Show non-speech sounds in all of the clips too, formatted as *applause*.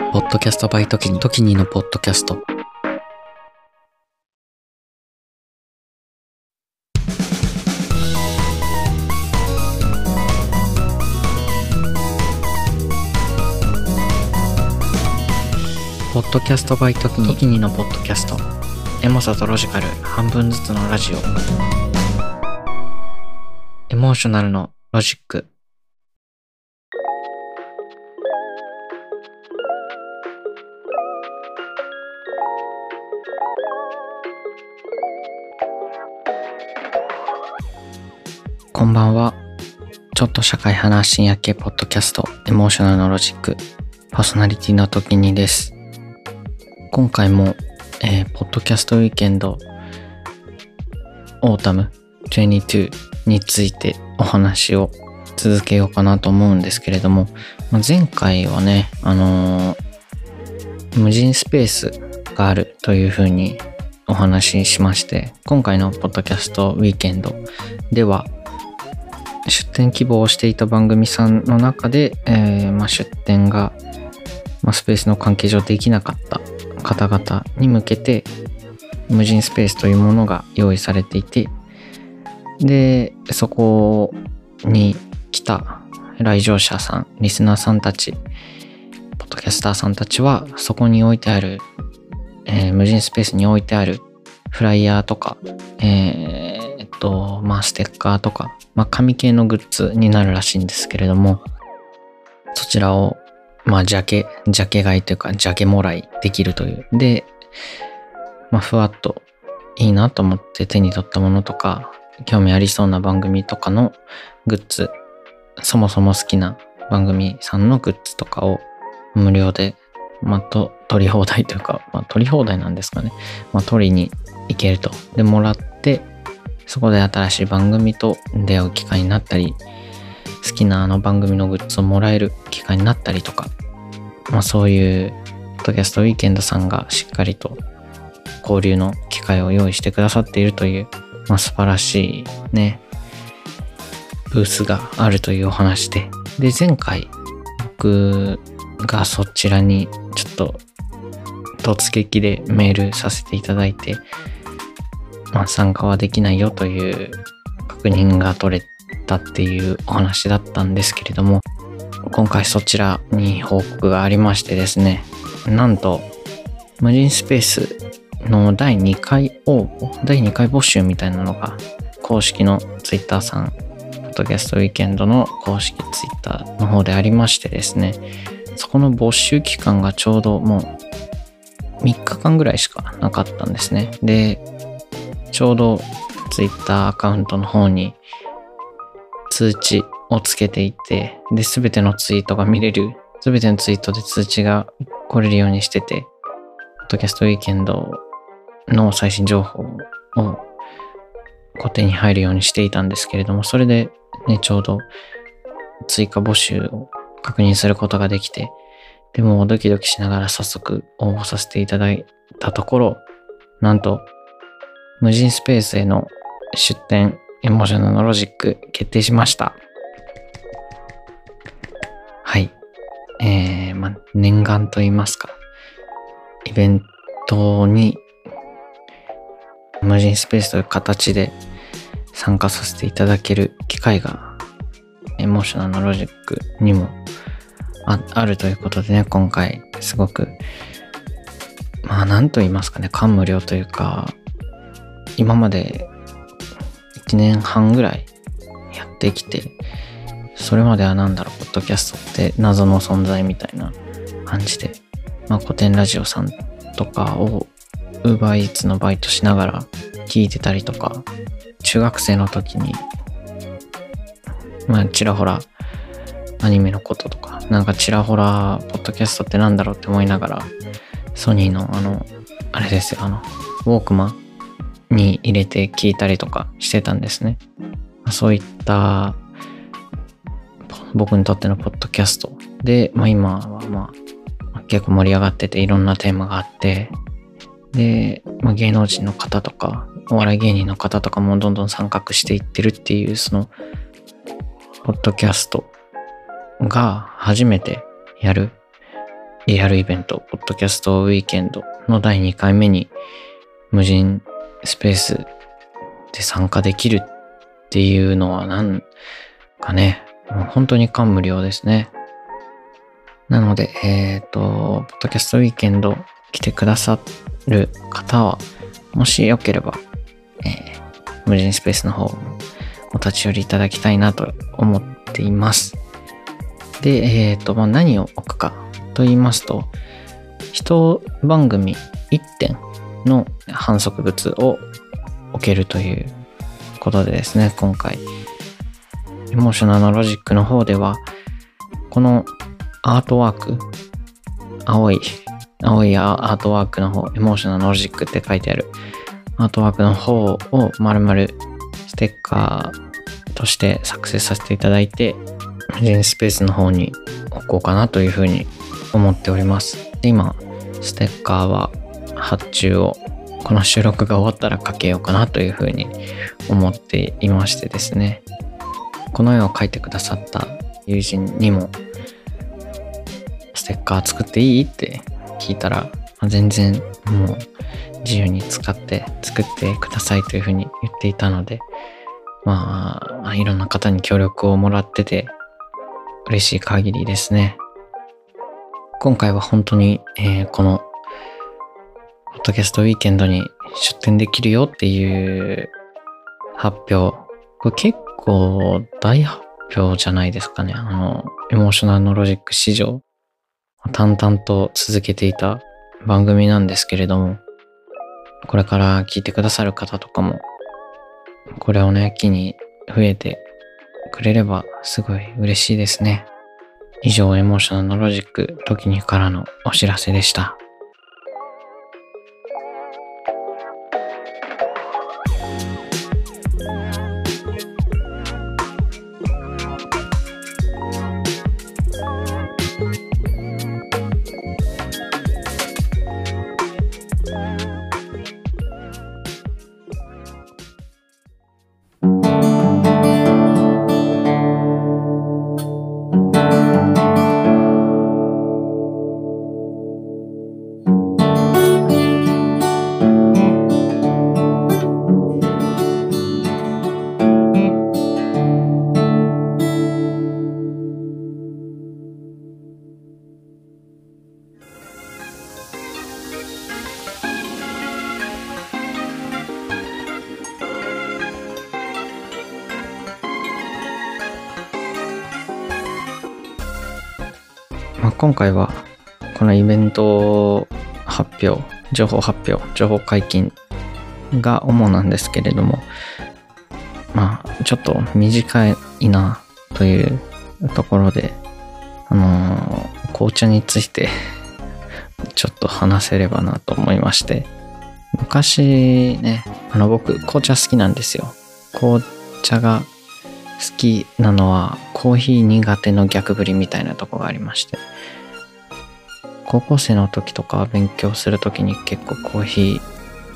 ポッドキャストバイトキニ、トキニのポッドキャスト。ポッドキャストバイトキニ、トキニのポッドキャスト。エモさとロジカル半分ずつのラジオ。エモーショナルのロジック。こんばんは。ちょっと社会派な深夜系ポッドキャスト、エモーショナルのロジック、パーソナリティの時にです。今回も、えー、 Podcast Weekend、AUTUMN 22についてお話を続けようかなと思うんですけれども、まあ、前回はね、あのー、無人スペースがあるというふうにお話ししまして、今回のポッドキャストウィーケンドでは、出展希望をしていた番組さんの中で、えー、まあ、出展が、まあ、スペースの関係上できなかった方々に向けて無人スペースというものが用意されていてでそこに来た来場者さんリスナーさんたちポッドキャスターさんたちはそこに置いてある、えー、無人スペースに置いてあるフライヤーとか、えー、とまあステッカーとかまあ、紙系のグッズになるらしいんですけれども、そちらを、まあ、ジャケ、ジャケ買いというか、ジャケもらいできるという。で、まあ、ふわっといいなと思って手に取ったものとか、興味ありそうな番組とかのグッズ、そもそも好きな番組さんのグッズとかを無料で、まあ、と、取り放題というか、まあ、取り放題なんですかね。まあ、取りに行けると。で、もらって、そこで新しい番組と出会う機会になったり、好きなあの番組のグッズをもらえる機会になったりとか、まあそういう、ポッドキャストウィーケンドさんがしっかりと交流の機会を用意してくださっているという、まあ素晴らしいね、ブースがあるというお話で、で、前回僕がそちらにちょっと突撃でメールさせていただいて、まあ、参加はできないよという確認が取れたっていうお話だったんですけれども、今回そちらに報告がありましてですね、なんと、無人スペースの第2回応募、第2回募集みたいなのが、公式の Twitter さん、ポッドキャストウィーケンドの公式 Twitter の方でありましてですね、そこの募集期間がちょうどもう3日間ぐらいしかなかったんですね。で、ちょうど Twitter アカウントの方に通知をつけていて、で、すべてのツイートが見れる、すべてのツイートで通知が来れるようにしてて、ポッドキャストウィーケンドの最新情報を固定に入るようにしていたんですけれども、それでね、ちょうど追加募集を確認することができて、でもドキドキしながら早速応募させていただいたところ、なんと無人スペースへの出展、エモーショナルのロジック決定しました。はい。えー、まあ、念願と言いますか、イベントに無人スペースという形で参加させていただける機会が、エモーショナルのロジックにもあるということでね、今回すごく、まあ何と言いますかね、感無量というか、今まで1年半ぐらいやってきて、それまでは何だろう、ポッドキャストって謎の存在みたいな感じで、まあ古典ラジオさんとかを UberEats のバイトしながら聞いてたりとか、中学生の時に、まあちらほらアニメのこととか、なんかちらほら、ポッドキャストってなんだろうって思いながら、ソニーのあの、あれですよ、あの、ウォークマンに入れて聞いたりとかしてたんですね。そういった僕にとってのポッドキャストで、まあ、今はまあ結構盛り上がってていろんなテーマがあってで、まあ、芸能人の方とかお笑い芸人の方とかもどんどん参画していってるっていうそのポッドキャストが初めてやるリアルイベント、ポッドキャストウィーケンドの第2回目に無人スペースで参加できるっていうのはなんかね、本当に感無量ですね。なので、えっ、ー、と、ポッドキャストウィーケンド来てくださる方は、もしよければ、えー、無人スペースの方お立ち寄りいただきたいなと思っています。で、えっ、ー、と、まあ、何を置くかと言いますと、一番組1点の販促物を置けるということでですね、今回、エモーショナルのロジックの方では、このアートワーク、青い、青いアートワークの方、エモーショナルロジックって書いてあるアートワークの方を丸々ステッカーとして作成させていただいて、無人スペースの方に置こうかなというふうに思っております。で今、ステッカーは発注をこの収録が終わったらかけようかなというふうに思っていましてですね。この絵を描いてくださった友人にも、ステッカー作っていいって聞いたら、全然もう自由に使って作ってくださいというふうに言っていたので、まあ、いろんな方に協力をもらってて、嬉しい限りですね。今回は本当に、えー、この、ッドキャストウィーケンドに出展できるよっていう発表。これ結構大発表じゃないですかね。あの、エモーショナルのロジック史上、淡々と続けていた番組なんですけれども、これから聞いてくださる方とかも、これをね、機に増えてくれればすごい嬉しいですね。以上、エモーショナルのロジック、時にからのお知らせでした。今回はこのイベント発表、情報発表、情報解禁が主なんですけれども、まあ、ちょっと短いなというところで、あのー、紅茶について *laughs* ちょっと話せればなと思いまして、昔ね、あの僕、紅茶好きなんですよ。紅茶が好きなのはコーヒー苦手の逆振りみたいなとこがありまして高校生の時とか勉強する時に結構コーヒ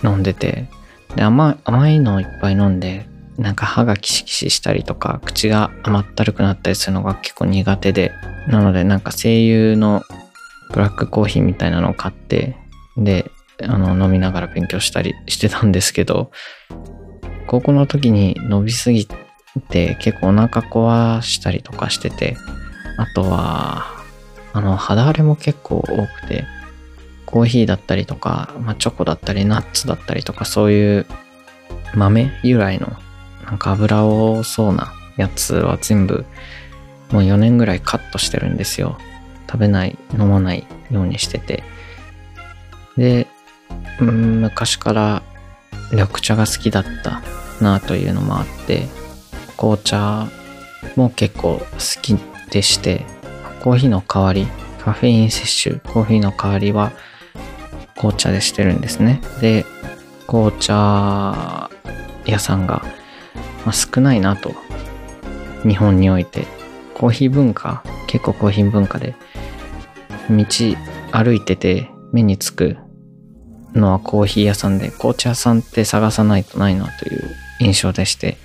ー飲んでてで甘いのをいっぱい飲んでなんか歯がキシキシしたりとか口が甘ったるくなったりするのが結構苦手でなのでなんか声優のブラックコーヒーみたいなのを買ってであの飲みながら勉強したりしてたんですけど高校の時に伸びすぎで結構お腹壊したりとかしてて、あとは、あの、肌荒れも結構多くて、コーヒーだったりとか、まあ、チョコだったり、ナッツだったりとか、そういう豆由来の、なんか油多そうなやつは全部、もう4年ぐらいカットしてるんですよ。食べない、飲まないようにしてて。で、うん、昔から緑茶が好きだったなというのもあって、紅茶も結構好きでして、コーヒーの代わり、カフェイン摂取、コーヒーの代わりは紅茶でしてるんですね。で、紅茶屋さんが、まあ、少ないなと。日本において。コーヒー文化、結構コーヒー文化で、道歩いてて目につくのはコーヒー屋さんで、紅茶屋さんって探さないとないなという印象でして、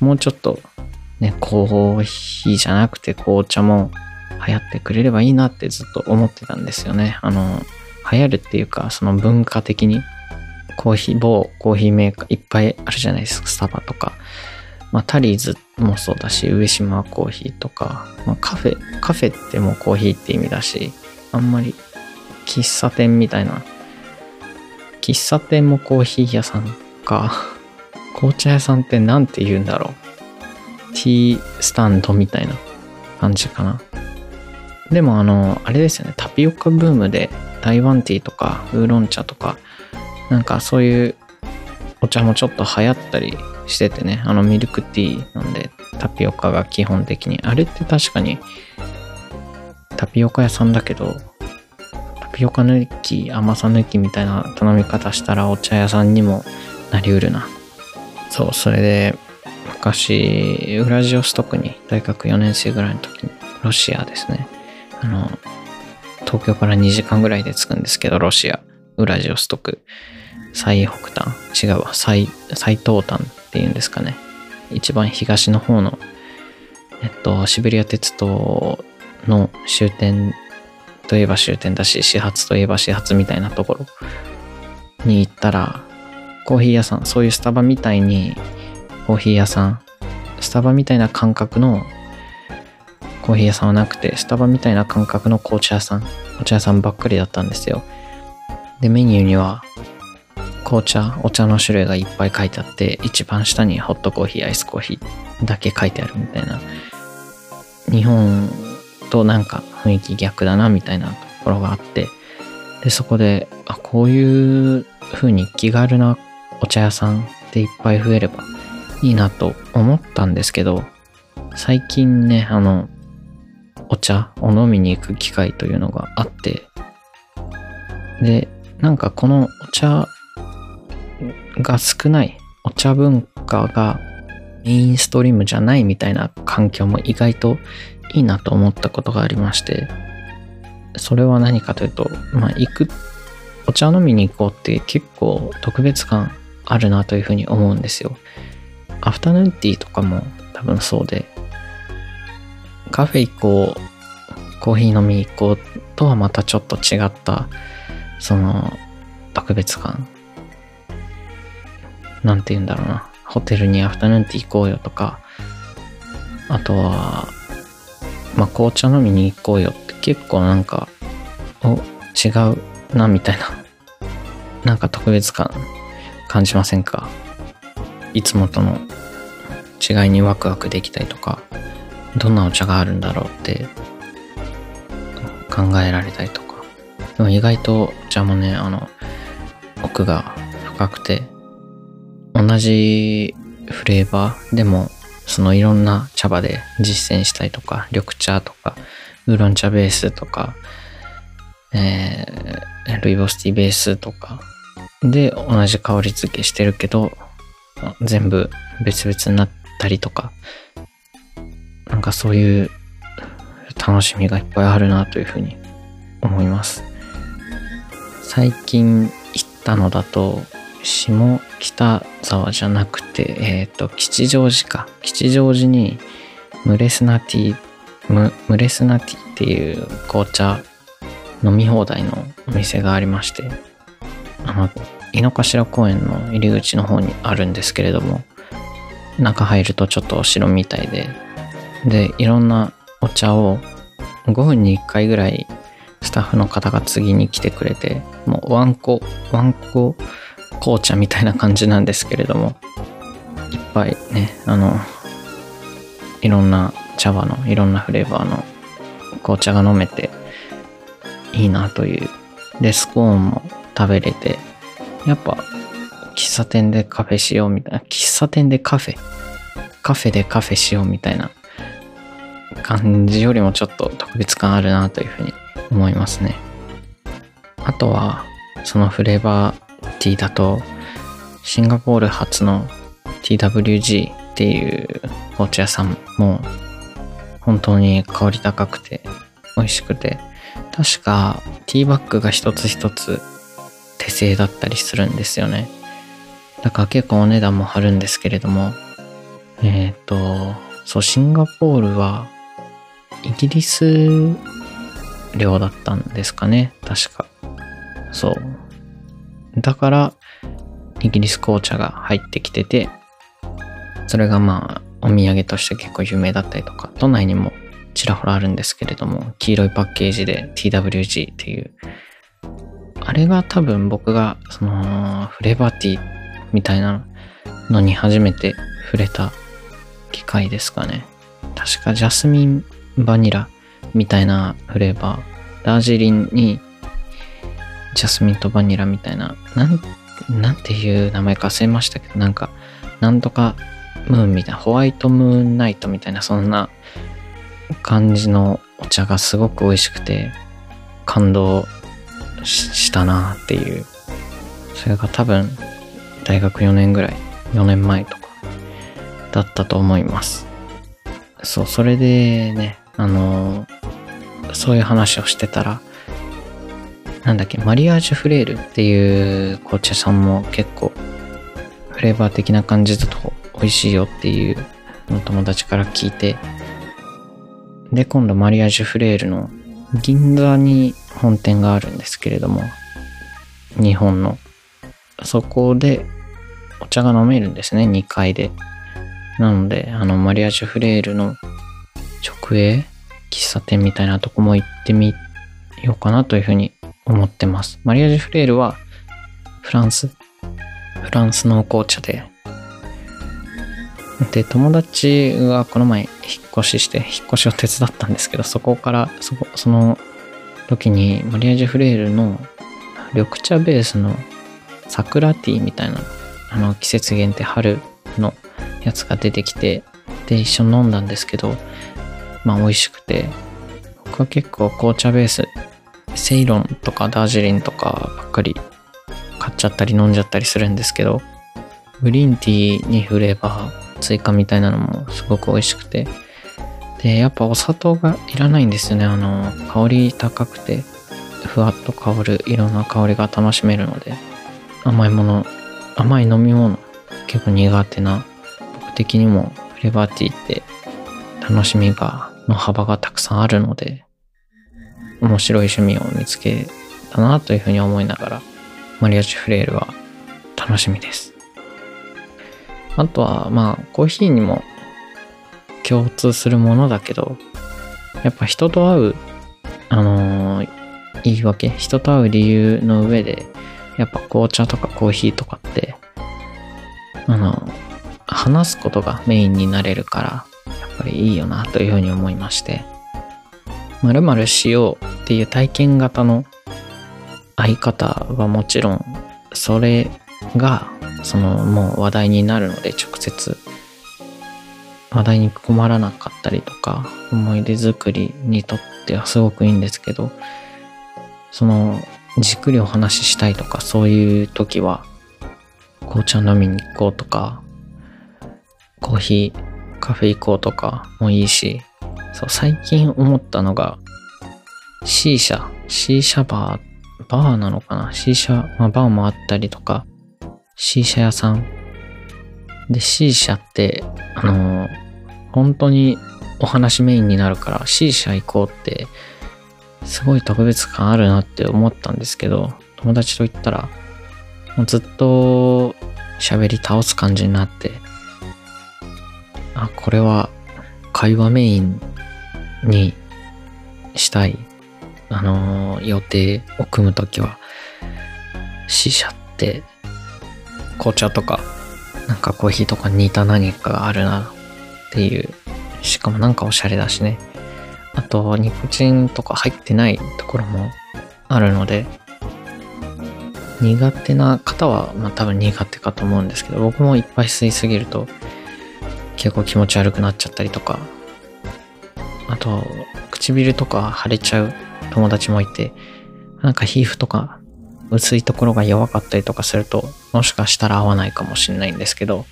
もうちょっとね、コーヒーじゃなくて紅茶も流行ってくれればいいなってずっと思ってたんですよね。あの、流行るっていうか、その文化的に、コーヒー、某コーヒーメーカーいっぱいあるじゃないですか、スタバとか。まあ、タリーズもそうだし、上島コーヒーとか、まあ、カフェ、カフェってもうコーヒーって意味だし、あんまり喫茶店みたいな、喫茶店もコーヒー屋さんか、紅茶屋さんって何て言うんだろう。ティースタンドみたいな感じかな。でもあの、あれですよね、タピオカブームで台湾ティーとかウーロン茶とか、なんかそういうお茶もちょっと流行ったりしててね、あのミルクティーなんでタピオカが基本的に。あれって確かにタピオカ屋さんだけど、タピオカ抜き、甘さ抜きみたいな頼み方したらお茶屋さんにもなりうるな。そう、それで昔、ウラジオストクに大学4年生ぐらいの時に、ロシアですね。あの、東京から2時間ぐらいで着くんですけど、ロシア、ウラジオストク。最北端。違うわ。最最東端っていうんですかね。一番東の方のえっとシベリア鉄道の終点といえば終点だし始発といえば始発みたいなところ。に行ったらコーヒー屋さん。そういうスタバみたいにコーヒー屋さん。スタバみたいな感覚のコーヒー屋さんはなくてスタバみたいな感覚の紅茶屋さん。紅茶屋さんばっかりだったんですよ。でメニューには紅茶、お茶の種類がいっぱい書いてあって、一番下にホットコーヒー、アイスコーヒーだけ書いてあるみたいな。日本となんか雰囲気逆だなみたいなところがあって、で、そこで、あ、こういう風に気軽なお茶屋さんっていっぱい増えればいいなと思ったんですけど、最近ね、あの、お茶を飲みに行く機会というのがあって、で、なんかこのお茶が少ない、お茶文化がメインストリームじゃないみたいな環境も意外といいなと思ったことがありまして、それは何かというと、まあ、行く、お茶飲みに行こうって結構特別感あるなというふうに思うんですよ。アフタヌーンティーとかも多分そうで、カフェ行こう、コーヒー飲み行こうとはまたちょっと違った、その特別感なんて言うんだろうな。ホテルにアフタヌーンティー行こうよとか、あとは、まあ、紅茶飲みに行こうよって結構なんか、お、違うな、みたいな。なんか特別感感じませんか？いつもとの違いにワクワクできたりとか、どんなお茶があるんだろうって考えられたりとか。でも意外とお茶もね、あの、奥が深くて、同じフレーバーでもそのいろんな茶葉で実践したりとか緑茶とかウーロン茶ベースとか、えー、ルイボスティーベースとかで同じ香り付けしてるけど全部別々になったりとかなんかそういう楽しみがいっぱいあるなというふうに思います最近行ったのだと下北沢じゃなくて、えっ、ー、と、吉祥寺か。吉祥寺に、ムレスナティ、ムムレスナティっていう紅茶飲み放題のお店がありまして、あの、井の頭公園の入り口の方にあるんですけれども、中入るとちょっとお城みたいで、で、いろんなお茶を5分に1回ぐらいスタッフの方が次に来てくれて、もうワンコ、ワンコ紅茶みたいな感じなんですけれども、いっぱいね、あの、いろんな茶葉の、いろんなフレーバーの紅茶が飲めていいなという。で、スコーンも食べれて、やっぱ、喫茶店でカフェしようみたいな、喫茶店でカフェ、カフェでカフェしようみたいな感じよりもちょっと特別感あるなというふうに思いますね。あとは、そのフレーバーティーだと、シンガポール初の TWG っていう紅茶屋さんも本当に香り高くて美味しくて、確かティーバッグが一つ一つ手製だったりするんですよね。だから結構お値段も張るんですけれども、えっ、ー、と、そう、シンガポールはイギリス領だったんですかね。確か。そう。だから、イギリス紅茶が入ってきてて、それがまあ、お土産として結構有名だったりとか、都内にもちらほらあるんですけれども、黄色いパッケージで TWG っていう、あれが多分僕が、その、フレーバーティーみたいなのに初めて触れた機械ですかね。確かジャスミンバニラみたいなフレーバー。ダージリンにジャスミンとバニラみたいな、なん、なんていう名前か忘れましたけど、なんか、なんとかムーンみたいな、ホワイトムーンナイトみたいな、そんな感じのお茶がすごく美味しくて、感動したなっていう。それが多分、大学4年ぐらい、4年前とか、だったと思います。そう、それでね、あのそういう話をしてたら、なんだっけ、マリアージュフレールっていう紅茶さんも結構、フレーバー的な感じだと美味しいよっていうの友達から聞いて、で、今度マリアージュフレールの銀座に本店があるんですけれども、日本の。そこでお茶が飲めるんですね、2階で。なので、あの、マリアージュフレールの直営喫茶店みたいなとこも行ってみようかなというふうに思ってます。マリアージュフレールはフランスフランスの紅茶で。で、友達がこの前引っ越しして、引っ越しを手伝ったんですけど、そこから、そこ、その時にマリアージュフレールの緑茶ベースの桜ティーみたいな、あの季節限定春のやつが出てきて、で、一緒に飲んだんですけど、まあ美味しくて、僕は結構紅茶ベース、セイロンとかダージリンとかばっかり買っちゃったり飲んじゃったりするんですけど、グリーンティーにフレーバー追加みたいなのもすごく美味しくて、で、やっぱお砂糖がいらないんですよね。あの、香り高くて、ふわっと香るいろんな香りが楽しめるので、甘いもの、甘い飲み物、結構苦手な僕的にもフレーバーティーって楽しみが、の幅がたくさんあるので、面白い趣味を見つけたなというふうに思いながら、マリアージュフレールは楽しみです。あとは、まあ、コーヒーにも共通するものだけど、やっぱ人と会う、あのー、言い訳、人と会う理由の上で、やっぱ紅茶とかコーヒーとかって、あの、話すことがメインになれるから、っぱりいいよなというふうに思いまして、〇〇しようっていう体験型の相方はもちろん、それが、そのもう話題になるので直接話題に困らなかったりとか、思い出作りにとってはすごくいいんですけど、その、じっくりお話ししたいとか、そういう時は、紅茶飲みに行こうとか、コーヒー、カフェ行こうとかもいいし、そう、最近思ったのが、シーシャ、シーシャバー、バーなのかな？シーシャ、まあ、バーもあったりとか、シーシャ屋さん。で、シーシャって、あのー、本当にお話メインになるから C 社行こうってすごい特別感あるなって思ったんですけど友達と言ったらもうずっと喋り倒す感じになってあこれは会話メインにしたいあのー、予定を組むときは C 社って紅茶とかなんかコーヒーとか似た何かがあるなっていう。しかもなんかおしゃれだしね。あと、ニコチンとか入ってないところもあるので、苦手な方は、まあ多分苦手かと思うんですけど、僕もいっぱい吸いすぎると結構気持ち悪くなっちゃったりとか、あと、唇とか腫れちゃう友達もいて、なんか皮膚とか薄いところが弱かったりとかすると、もしかしたら合わないかもしれないんですけど、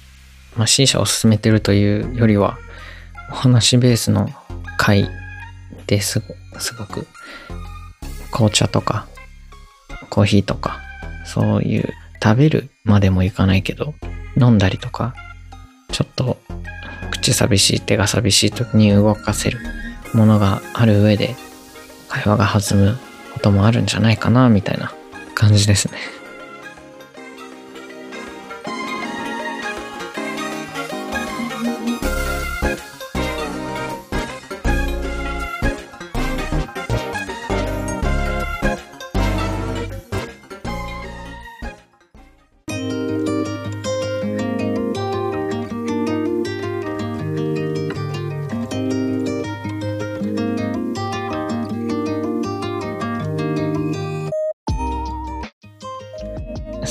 まあ、C 社を進めてるというよりは、お話ベースの回ですすごく、紅茶とか、コーヒーとか、そういう食べるまでもいかないけど、飲んだりとか、ちょっと口寂しい、手が寂しい時に動かせるものがある上で会話が弾むこともあるんじゃないかなみたいな感じですね。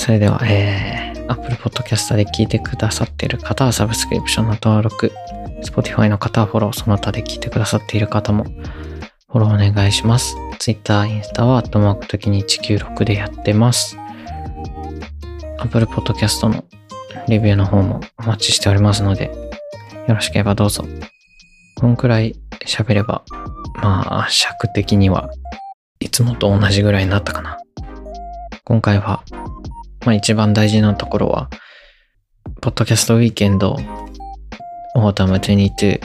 それでは、えー、Apple Podcast で聞いてくださっている方はサブスクリプションの登録、Spotify の方はフォロー、その他で聞いてくださっている方もフォローお願いします。Twitter、インスタはアットマーク時に196でやってます。Apple Podcast のレビューの方もお待ちしておりますので、よろしければどうぞ。こんくらい喋れば、まあ、尺的にはいつもと同じぐらいになったかな。今回はまあ一番大事なところは、 Podcast Weekend、Autumn 22、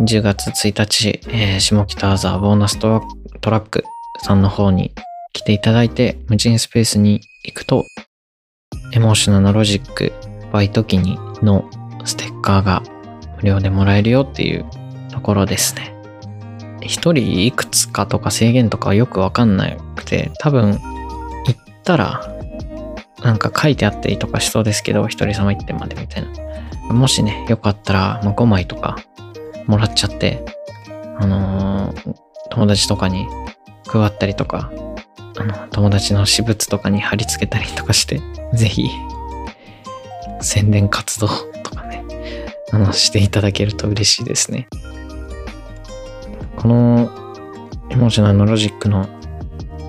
10月1日、えー、下北沢 BONUS TRACK さんの方に来ていただいて、無人スペースに行くと、 Emotional Logic、バイトキにのステッカーが無料でもらえるよっていうところですね。一人いくつかとか制限とかよくわかんなくて、多分行ったらなんか書いてあったりとかしそうですけど、お一人様一点までみたいな。もしね、よかったら、まあ、5枚とかもらっちゃって、あのー、友達とかに配ったりとか、あの、友達の私物とかに貼り付けたりとかして、ぜひ、宣伝活動とかね、あの、していただけると嬉しいですね。この、エモーショナルのロジックの、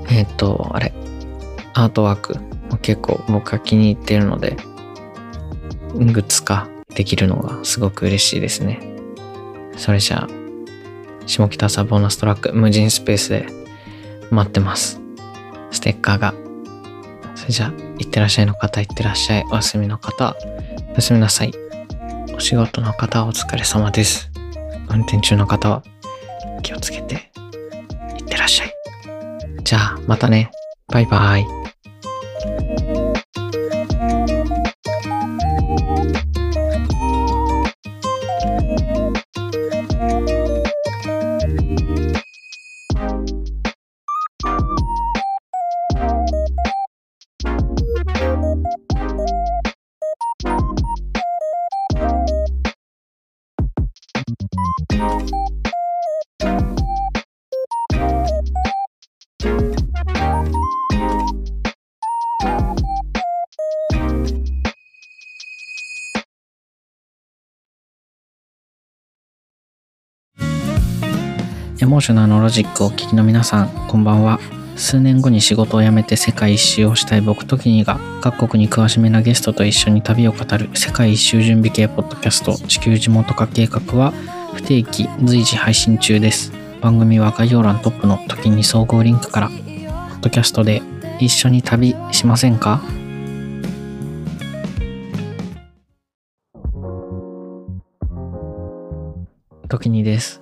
えっ、と、あれ、アートワーク結構僕は気に入ってるので、グッズ化できるのがすごく嬉しいですね。それじゃあ、下北サボーナストラック無人スペースで待ってます。ステッカーが。それじゃあ、いってらっしゃいの方、いってらっしゃい。お休みの方、おやすみなさい。お仕事の方お疲れ様です。運転中の方は気をつけて、いってらっしゃい。じゃあ、またね。バイバイ。モーショナルのロジックをお聞きの皆さん、こんばんは。数年後に仕事を辞めて世界一周をしたい僕とキニが各国に詳しめなゲストと一緒に旅を語る世界一周準備系ポッドキャスト地球地元化計画は不定期随時配信中です。番組は概要欄トップの時に総合リンクから、ポッドキャストで一緒に旅しませんか？時にです。